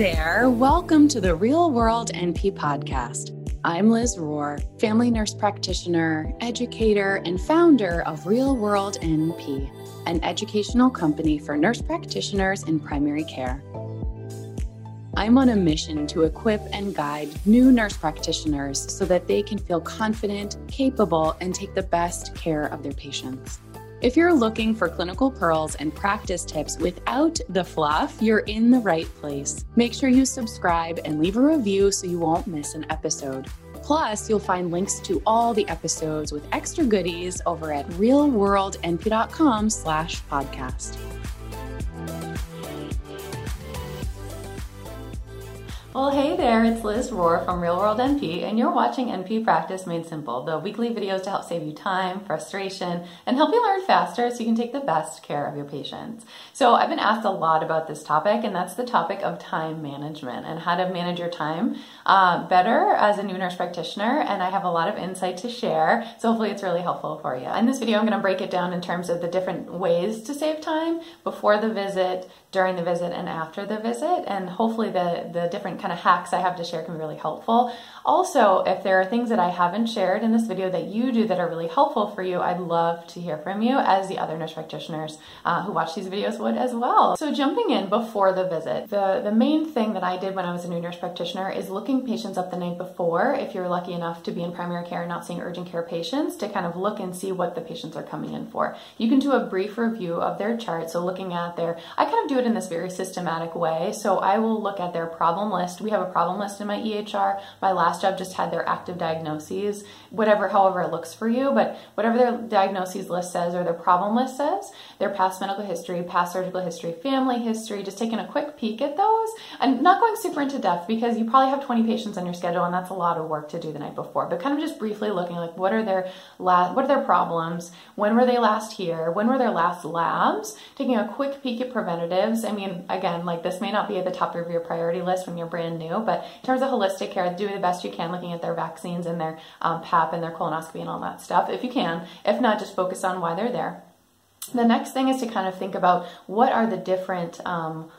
there. Welcome to the Real World NP podcast. I'm Liz Rohr, family nurse practitioner, educator, and founder of Real World NP, an educational company for nurse practitioners in primary care. I'm on a mission to equip and guide new nurse practitioners so that they can feel confident, capable, and take the best care of their patients. If you're looking for clinical pearls and practice tips without the fluff, you're in the right place. Make sure you subscribe and leave a review so you won't miss an episode. Plus, you'll find links to all the episodes with extra goodies over at realworldnp.com slash podcast. Well, hey there, it's Liz Rohr from Real World NP, and you're watching NP Practice Made Simple, the weekly videos to help save you time, frustration, and help you learn faster so you can take the best care of your patients. So, I've been asked a lot about this topic, and that's the topic of time management and how to manage your time uh, better as a new nurse practitioner. And I have a lot of insight to share, so hopefully, it's really helpful for you. In this video, I'm going to break it down in terms of the different ways to save time before the visit, during the visit, and after the visit, and hopefully, the, the different kind of hacks I have to share can be really helpful. Also, if there are things that I haven't shared in this video that you do that are really helpful for you, I'd love to hear from you as the other nurse practitioners uh, who watch these videos would as well. So jumping in before the visit, the, the main thing that I did when I was a new nurse practitioner is looking patients up the night before, if you're lucky enough to be in primary care and not seeing urgent care patients, to kind of look and see what the patients are coming in for. You can do a brief review of their chart. So looking at their, I kind of do it in this very systematic way. So I will look at their problem list. We have a problem list in my EHR. My last job just had their active diagnoses, whatever, however it looks for you, but whatever their diagnoses list says or their problem list says, their past medical history, past surgical history, family history, just taking a quick peek at those and not going super into depth because you probably have 20 patients on your schedule and that's a lot of work to do the night before, but kind of just briefly looking like what are their last, what are their problems? When were they last here? When were their last labs? Taking a quick peek at preventatives. I mean, again, like this may not be at the top of your priority list when you're brand new, but in terms of holistic care, do the best you can looking at their vaccines and their um, PAP and their colonoscopy and all that stuff, if you can. If not, just focus on why they're there. The next thing is to kind of think about what are the different um,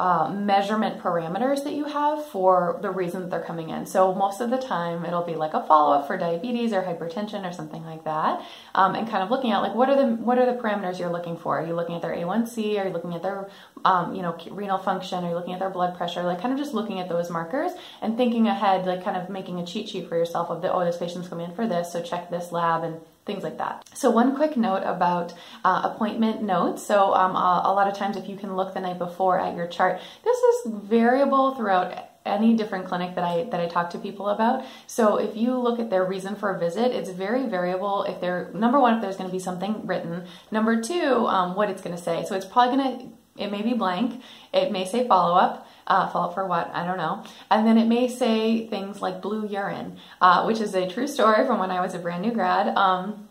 uh, measurement parameters that you have for the reason that they're coming in. So most of the time it'll be like a follow up for diabetes or hypertension or something like that, um, and kind of looking at like what are the what are the parameters you're looking for? Are you looking at their A1C? Are you looking at their um, you know renal function? Are you looking at their blood pressure? Like kind of just looking at those markers and thinking ahead, like kind of making a cheat sheet for yourself of the oh this patient's coming in for this, so check this lab and things like that. So one quick note about uh, appointment notes. So um, a, a lot of times if you can look the night before at your chart, this is variable throughout any different clinic that I that I talk to people about. So if you look at their reason for a visit, it's very variable. If they're number one, if there's going to be something written. Number two, um, what it's going to say. So it's probably going to it may be blank. It may say follow up. Uh, follow up for what? I don't know. And then it may say things like blue urine, uh, which is a true story from when I was a brand new grad. Um,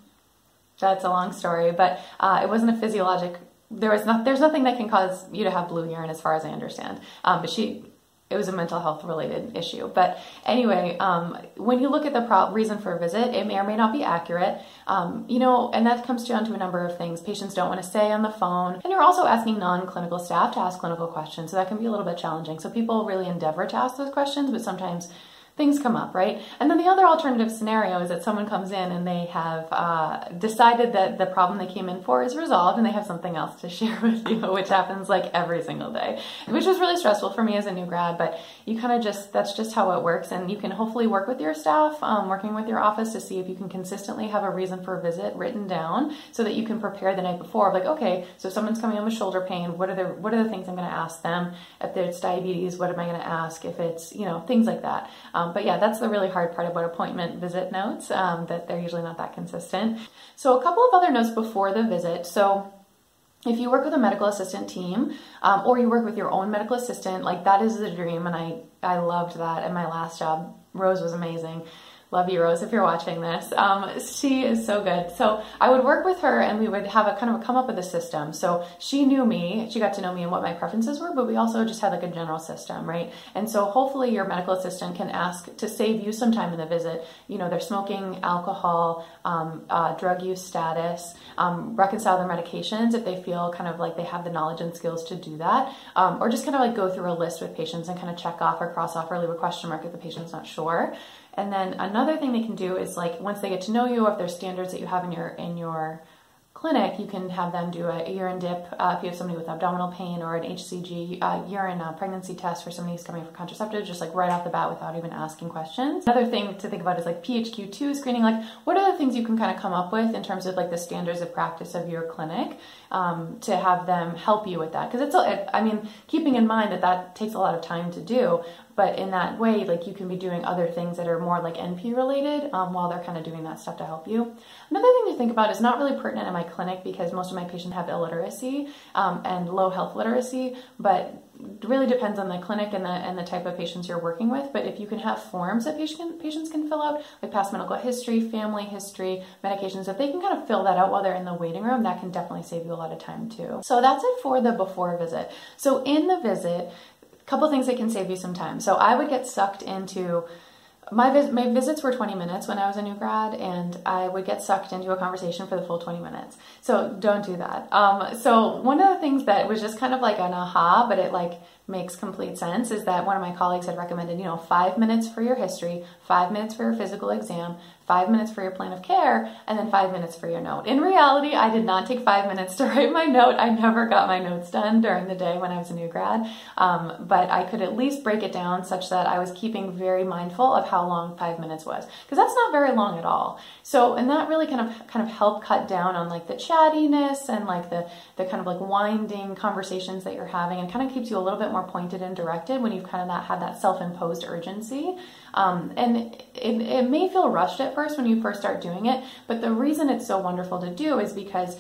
that's a long story, but uh, it wasn't a physiologic. There was not. There's nothing that can cause you to have blue urine, as far as I understand. Um, but she it was a mental health related issue. But anyway, um, when you look at the pro- reason for a visit, it may or may not be accurate. Um, you know, and that comes down to a number of things. Patients don't want to stay on the phone, and you're also asking non-clinical staff to ask clinical questions, so that can be a little bit challenging. So people really endeavor to ask those questions, but sometimes things come up, right? And then the other alternative scenario is that someone comes in and they have uh, decided that the problem they came in for is resolved and they have something else to share with you, which happens like every single day, which was really stressful for me as a new grad. But you kind of just, that's just how it works. And you can hopefully work with your staff, um, working with your office to see if you can consistently have a reason for a visit written down so that you can prepare the night before. Like, okay, so someone's coming in with shoulder pain. What are the, what are the things I'm going to ask them? If it's diabetes, what am I going to ask? If it's, you know, things like that. Um, um, but yeah, that's the really hard part about appointment visit notes, um, that they're usually not that consistent. So a couple of other notes before the visit. So if you work with a medical assistant team um, or you work with your own medical assistant, like that is the dream. And I, I loved that at my last job. Rose was amazing. Love you, Rose, if you're watching this. Um, she is so good. So I would work with her and we would have a kind of a come up with a system. So she knew me, she got to know me and what my preferences were, but we also just had like a general system, right? And so hopefully your medical assistant can ask to save you some time in the visit. You know, they're smoking, alcohol, um, uh, drug use status, um, reconcile their medications if they feel kind of like they have the knowledge and skills to do that, um, or just kind of like go through a list with patients and kind of check off or cross off or leave a question mark if the patient's not sure. And then another thing they can do is like once they get to know you, if there's standards that you have in your in your clinic, you can have them do a urine dip uh, if you have somebody with abdominal pain or an HCG uh, urine uh, pregnancy test for somebody who's coming for contraceptives, just like right off the bat without even asking questions. Another thing to think about is like PHQ2 screening. Like, what are the things you can kind of come up with in terms of like the standards of practice of your clinic um, to have them help you with that? Because it's, it, I mean, keeping in mind that that takes a lot of time to do, but in that way, like you can be doing other things that are more like NP related um, while they're kind of doing that stuff to help you. Another thing to think about is not really pertinent in my clinic because most of my patients have illiteracy um, and low health literacy, but really depends on the clinic and the and the type of patients you're working with. But if you can have forms that patient, patients can fill out, like past medical history, family history, medications, if they can kind of fill that out while they're in the waiting room, that can definitely save you a lot of time too. So that's it for the before visit. So in the visit, couple things that can save you some time. So I would get sucked into my, vis- my visits were 20 minutes when I was a new grad, and I would get sucked into a conversation for the full 20 minutes. So don't do that. Um, so one of the things that was just kind of like an aha, but it like makes complete sense is that one of my colleagues had recommended, you know, five minutes for your history, five minutes for your physical exam, five minutes for your plan of care, and then five minutes for your note. In reality, I did not take five minutes to write my note. I never got my notes done during the day when I was a new grad, um, but I could at least break it down such that I was keeping very mindful of how long five minutes was, because that's not very long at all. So, and that really kind of kind of helped cut down on like the chattiness and like the the kind of like winding conversations that you're having, and kind of keeps you a little bit more pointed and directed when you've kind of not had that self-imposed urgency. Um, and it, it may feel rushed at first when you first start doing it, but the reason it's so wonderful to do is because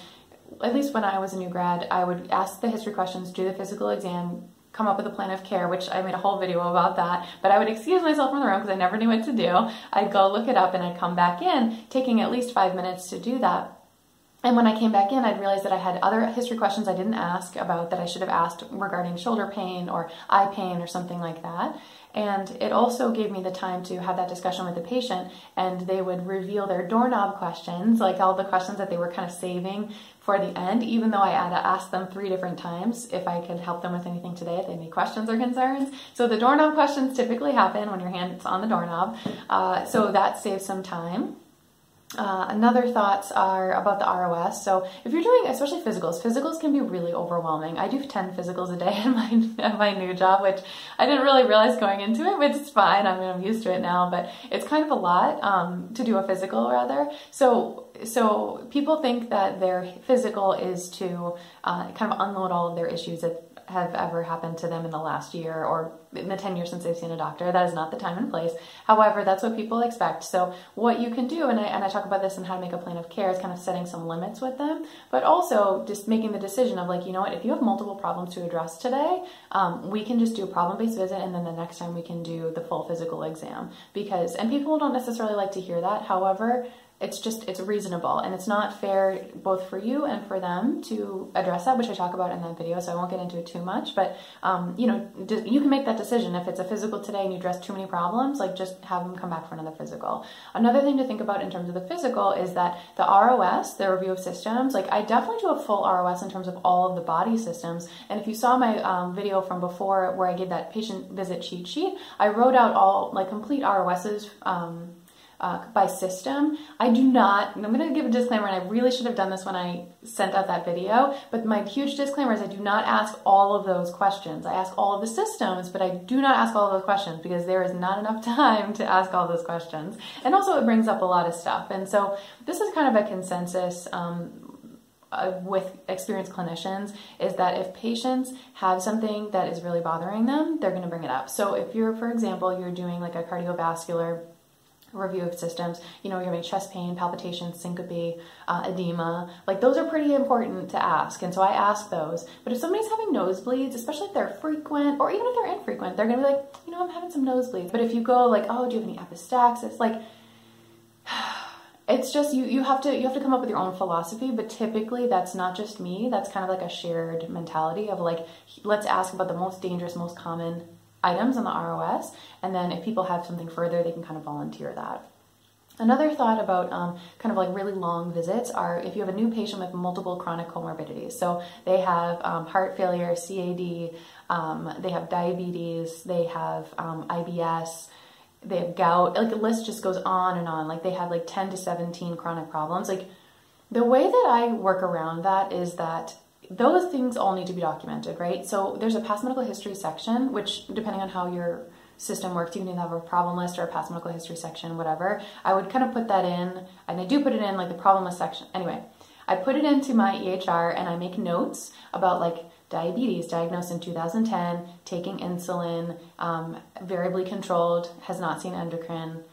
at least when I was a new grad, I would ask the history questions, do the physical exam, come up with a plan of care, which I made a whole video about that. But I would excuse myself from the room because I never knew what to do. I'd go look it up and I'd come back in, taking at least five minutes to do that. And when I came back in, I'd realized that I had other history questions I didn't ask about that I should have asked regarding shoulder pain or eye pain or something like that. And it also gave me the time to have that discussion with the patient, and they would reveal their doorknob questions, like all the questions that they were kind of saving for the end, even though I had to ask them three different times if I could help them with anything today, if they had any questions or concerns. So the doorknob questions typically happen when your hand's on the doorknob, uh, so that saves some time. Uh, another thoughts are about the ROS. So if you're doing, especially physicals, physicals can be really overwhelming. I do 10 physicals a day in my at my new job, which I didn't really realize going into it, but it's fine. I mean, I'm used to it now, but it's kind of a lot um, to do a physical rather. So so people think that their physical is to uh, kind of unload all of their issues at have ever happened to them in the last year or in the 10 years since they've seen a doctor. That is not the time and place. However, that's what people expect. So what you can do, and I, and I talk about this and how to make a plan of care, is kind of setting some limits with them, but also just making the decision of like, you know what, if you have multiple problems to address today, um, we can just do a problem-based visit and then the next time we can do the full physical exam. Because, and people don't necessarily like to hear that. However, it's just it's reasonable. And it's not fair both for you and for them to address that which i talk about in that video so i won't get into it too much. But um, you know you can make that decision. If it's a physical today and you address too many problems like just have them come back for another physical. Another thing to think about in terms of the physical is that the ros the review of systems like i definitely do a full ros in terms of all of the body systems. And if you saw my um, video from before where i gave that patient visit cheat sheet i wrote out all like complete ros's um, uh, by system. I do not, I'm going to give a disclaimer, and I really should have done this when I sent out that video, but my huge disclaimer is I do not ask all of those questions. I ask all of the systems, but I do not ask all of those questions because there is not enough time to ask all those questions. And also, it brings up a lot of stuff. And so, this is kind of a consensus. Um, uh, with experienced clinicians is that if patients have something that is really bothering them, they're going to bring it up. So if you're, for example, you're doing like a cardiovascular review of systems. You know, you're having chest pain, palpitations, syncope, uh, edema. Like those are pretty important to ask. And so I ask those. But if somebody's having nosebleeds, especially if they're frequent or even if they're infrequent, they're to be like, you know, I'm having some nosebleeds. But if you go like, oh, do you have any epistaxis? Like, it's just you you have to you have to come up with your own philosophy but typically that's not just me that's kind of like a shared mentality of like let's ask about the most dangerous most common items on the ROS and then if people have something further they can kind of volunteer that Another thought about um, kind of like really long visits are if you have a new patient with multiple chronic comorbidities. So they have um, heart failure, CAD, um, they have diabetes, they have um, IBS, they have gout. Like the list just goes on and on. Like they have like 10 to 17 chronic problems. Like the way that I work around that is that those things all need to be documented, right? So there's a past medical history section, which depending on how your system works, you can have a problem list or a past medical history section, whatever. I would kind of put that in, and I do put it in like the problem list section. Anyway, I put it into my EHR and I make notes about like diabetes diagnosed in 2010, taking insulin, um, variably controlled, has not seen endocrine,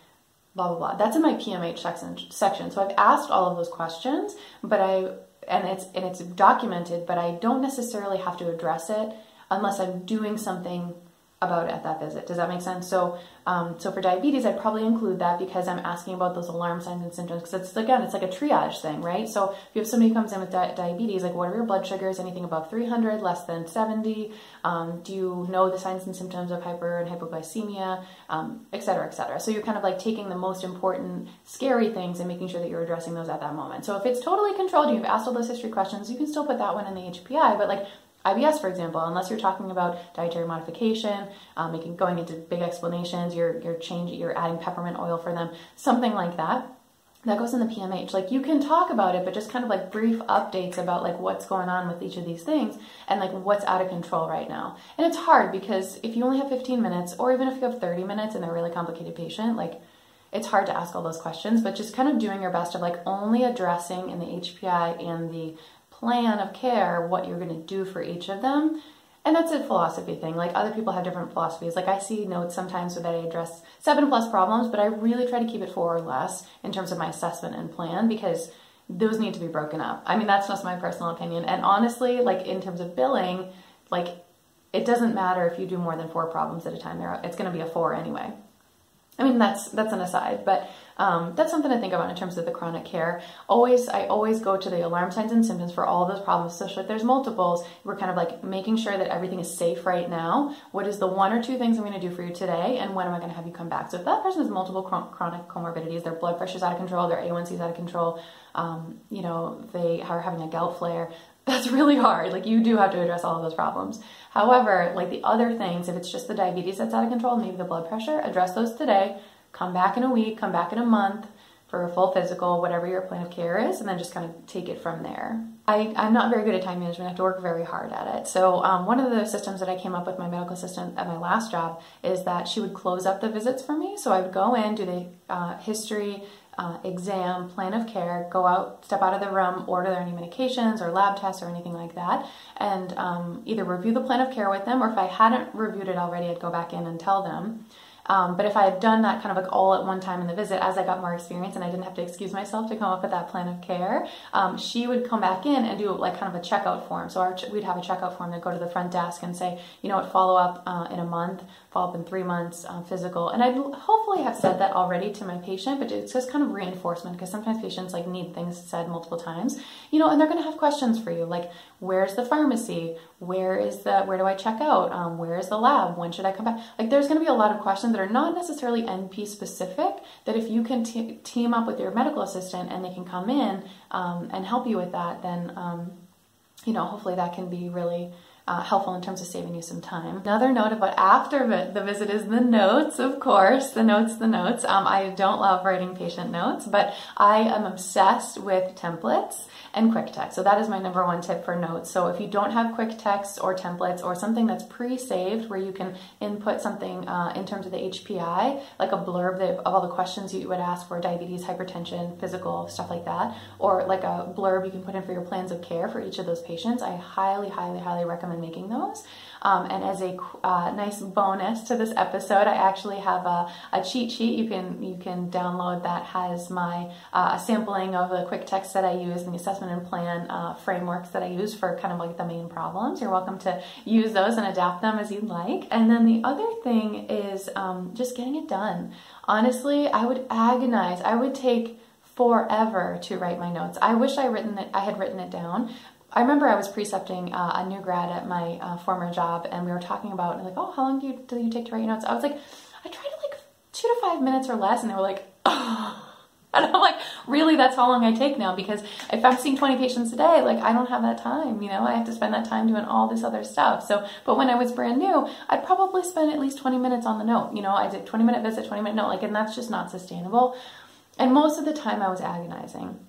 blah blah blah. That's in my PMH. Section. So I've asked all of those questions, but I and it's and it's documented, but I don't necessarily have to address it unless I'm doing something about at that visit. Does that make sense? So, um, so for diabetes, I'd probably include that because I'm asking about those alarm signs and symptoms. Because it's again, it's like a triage thing, right? So if you have somebody who comes in with di- diabetes, like what are your blood sugars? Anything above 300, less than 70? Um, do you know the signs and symptoms of hyper and hypoglycemia, um, et cetera, et cetera? So you're kind of like taking the most important, scary things and making sure that you're addressing those at that moment. So if it's totally controlled, you've asked all those history questions, you can still put that one in the HPI, but like IBS, for example, unless you're talking about dietary modification, um, making going into big explanations, you're you're changing, you're adding peppermint oil for them, something like that. That goes in the PMH. Like you can talk about it, but just kind of like brief updates about like what's going on with each of these things and like what's out of control right now. And it's hard because if you only have 15 minutes, or even if you have 30 minutes and they're a really complicated patient, like it's hard to ask all those questions, but just kind of doing your best of like only addressing in the HPI and the plan of care what you're going to do for each of them. And that's a philosophy thing. Like other people have different philosophies. Like I see notes sometimes that I address seven plus problems, but I really try to keep it four or less in terms of my assessment and plan because those need to be broken up. I mean, that's just my personal opinion. And honestly, like in terms of billing, like it doesn't matter if you do more than four problems at a time. There, it's going to be a four anyway. I mean, that's that's an aside, but um, that's something to think about in terms of the chronic care. Always, I always go to the alarm signs and symptoms for all those problems, especially if there's multiples. We're kind of like making sure that everything is safe right now. What is the one or two things I'm going to do for you today, and when am I going to have you come back? So if that person has multiple chronic comorbidities, their blood pressure's out of control, their A1C is out of control, um, you know, they are having a gout flare, that's really hard. Like you do have to address all of those problems. However, like the other things, if it's just the diabetes that's out of control, maybe the blood pressure, address those today. Come back in a week, come back in a month for a full physical, whatever your plan of care is, and then just kind of take it from there. I, I'm not very good at time management. I have to work very hard at it. So um, one of the systems that I came up with my medical assistant at my last job is that she would close up the visits for me. So I would go in, do the uh, history, uh, exam, plan of care, go out, step out of the room, order any medications or lab tests or anything like that, and um, either review the plan of care with them, or if I hadn't reviewed it already, I'd go back in and tell them. Um, but if I had done that kind of like all at one time in the visit, as I got more experience and I didn't have to excuse myself to come up with that plan of care, um, she would come back in and do like kind of a checkout form. So our, we'd have a checkout form that go to the front desk and say, you know what, follow up uh, in a month, follow up in three months, uh, physical. And I'd hopefully have said that already to my patient, but it's just kind of reinforcement because sometimes patients like need things said multiple times, you know, and they're going to have questions for you like, where's the pharmacy? Where is the, where do I check out? Um, where is the lab? When should I come back? Like there's going to be a lot of questions that are not necessarily NP specific, that if you can t- team up with your medical assistant and they can come in um, and help you with that, then, um, you know, hopefully that can be really uh, helpful in terms of saving you some time. Another note about after the visit is the notes, of course, the notes, the notes. Um, I don't love writing patient notes, but I am obsessed with templates and quick text. So that is my number one tip for notes. So if you don't have quick text or templates or something that's pre-saved where you can input something uh, in terms of the HPI, like a blurb of all the questions you would ask for diabetes, hypertension, physical, stuff like that, or like a blurb you can put in for your plans of care for each of those patients, I highly, highly, highly recommend making those. Um, and as a uh, nice bonus to this episode, I actually have a, a, cheat sheet you can you can download that has my uh, sampling of the quick text that I use and the assessment and plan uh, frameworks that I use for kind of like the main problems. You're welcome to use those and adapt them as you'd like. And then the other thing is um, just getting it done. Honestly, I would agonize. I would take forever to write my notes. I wish I written it, I had written it down. I remember I was precepting uh, a new grad at my uh, former job, and we were talking about like, oh, how long do you do you take to write your notes? I was like, I try to like two to five minutes or less, and they were like, oh. And I'm like, really, that's how long I take now because if I'm seeing 20 patients a day, like I don't have that time, you know, I have to spend that time doing all this other stuff. So, but when I was brand new, I'd probably spend at least 20 minutes on the note, you know, I did 20 minute visit, 20 minute note, like, and that's just not sustainable. And most of the time I was agonizing.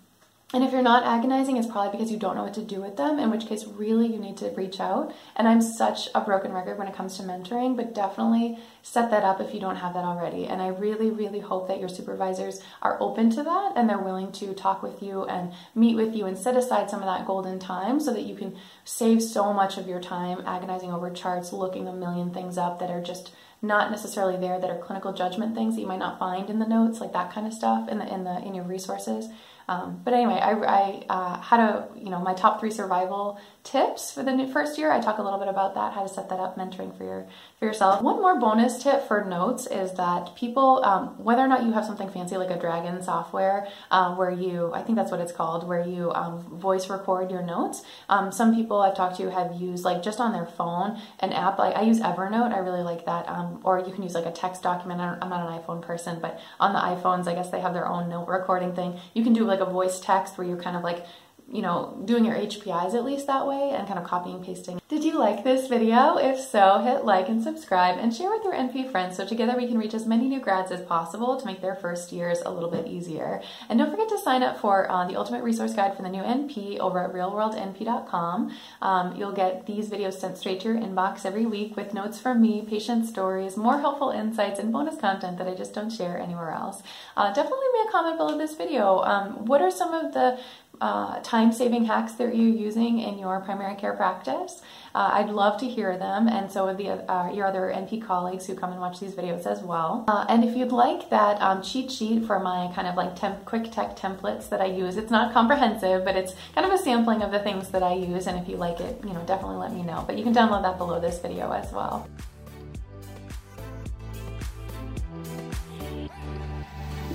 And if you're not agonizing, it's probably because you don't know what to do with them, in which case, really, you need to reach out. And I'm such a broken record when it comes to mentoring, but definitely set that up if you don't have that already. And I really, really hope that your supervisors are open to that and they're willing to talk with you and meet with you and set aside some of that golden time so that you can save so much of your time agonizing over charts, looking a million things up that are just not necessarily there that are clinical judgment things that you might not find in the notes, like that kind of stuff in the in the in your resources. Um, but anyway, I, I uh, had a, you know, my top three survival tips for the first year. I talk a little bit about that, how to set that up, mentoring for your for yourself. One more bonus tip for notes is that people, um, whether or not you have something fancy like a Dragon software, um, where you, I think that's what it's called, where you um, voice record your notes. Um, some people I've talked to have used like just on their phone an app. Like I use Evernote. I really like that. Um, or you can use like a text document. I'm not an iPhone person, but on the iPhones, I guess they have their own note recording thing. You can do like a voice text where you're kind of like you know, doing your HPIs at least that way and kind of copying and pasting. Did you like this video? If so, hit like and subscribe and share with your NP friends so together we can reach as many new grads as possible to make their first years a little bit easier. And don't forget to sign up for uh, the Ultimate Resource Guide for the new NP over at realworldnp.com. Um, you'll get these videos sent straight to your inbox every week with notes from me, patient stories, more helpful insights, and bonus content that I just don't share anywhere else. Uh, definitely leave me a comment below this video. Um, what are some of the uh, time saving hacks that you're using in your primary care practice. Uh, I'd love to hear them, and so would the, uh, your other NP colleagues who come and watch these videos as well. Uh, and if you'd like that um, cheat sheet for my kind of like temp- quick text templates that I use, it's not comprehensive, but it's kind of a sampling of the things that I use. And if you like it, you know, definitely let me know. But you can download that below this video as well.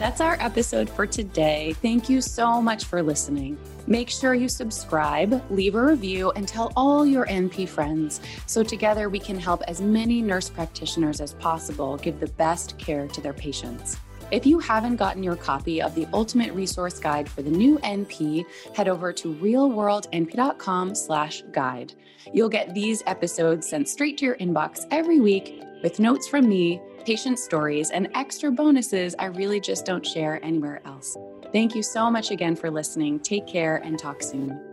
That's our episode for today. Thank you so much for listening. Make sure you subscribe, leave a review, and tell all your NP friends so together we can help as many nurse practitioners as possible give the best care to their patients. If you haven't gotten your copy of the Ultimate Resource Guide for the new NP, head over to realworldnp.com/guide. You'll get these episodes sent straight to your inbox every week with notes from me patient stories, and extra bonuses I really just don't share anywhere else. Thank you so much again for listening. Take care and talk soon.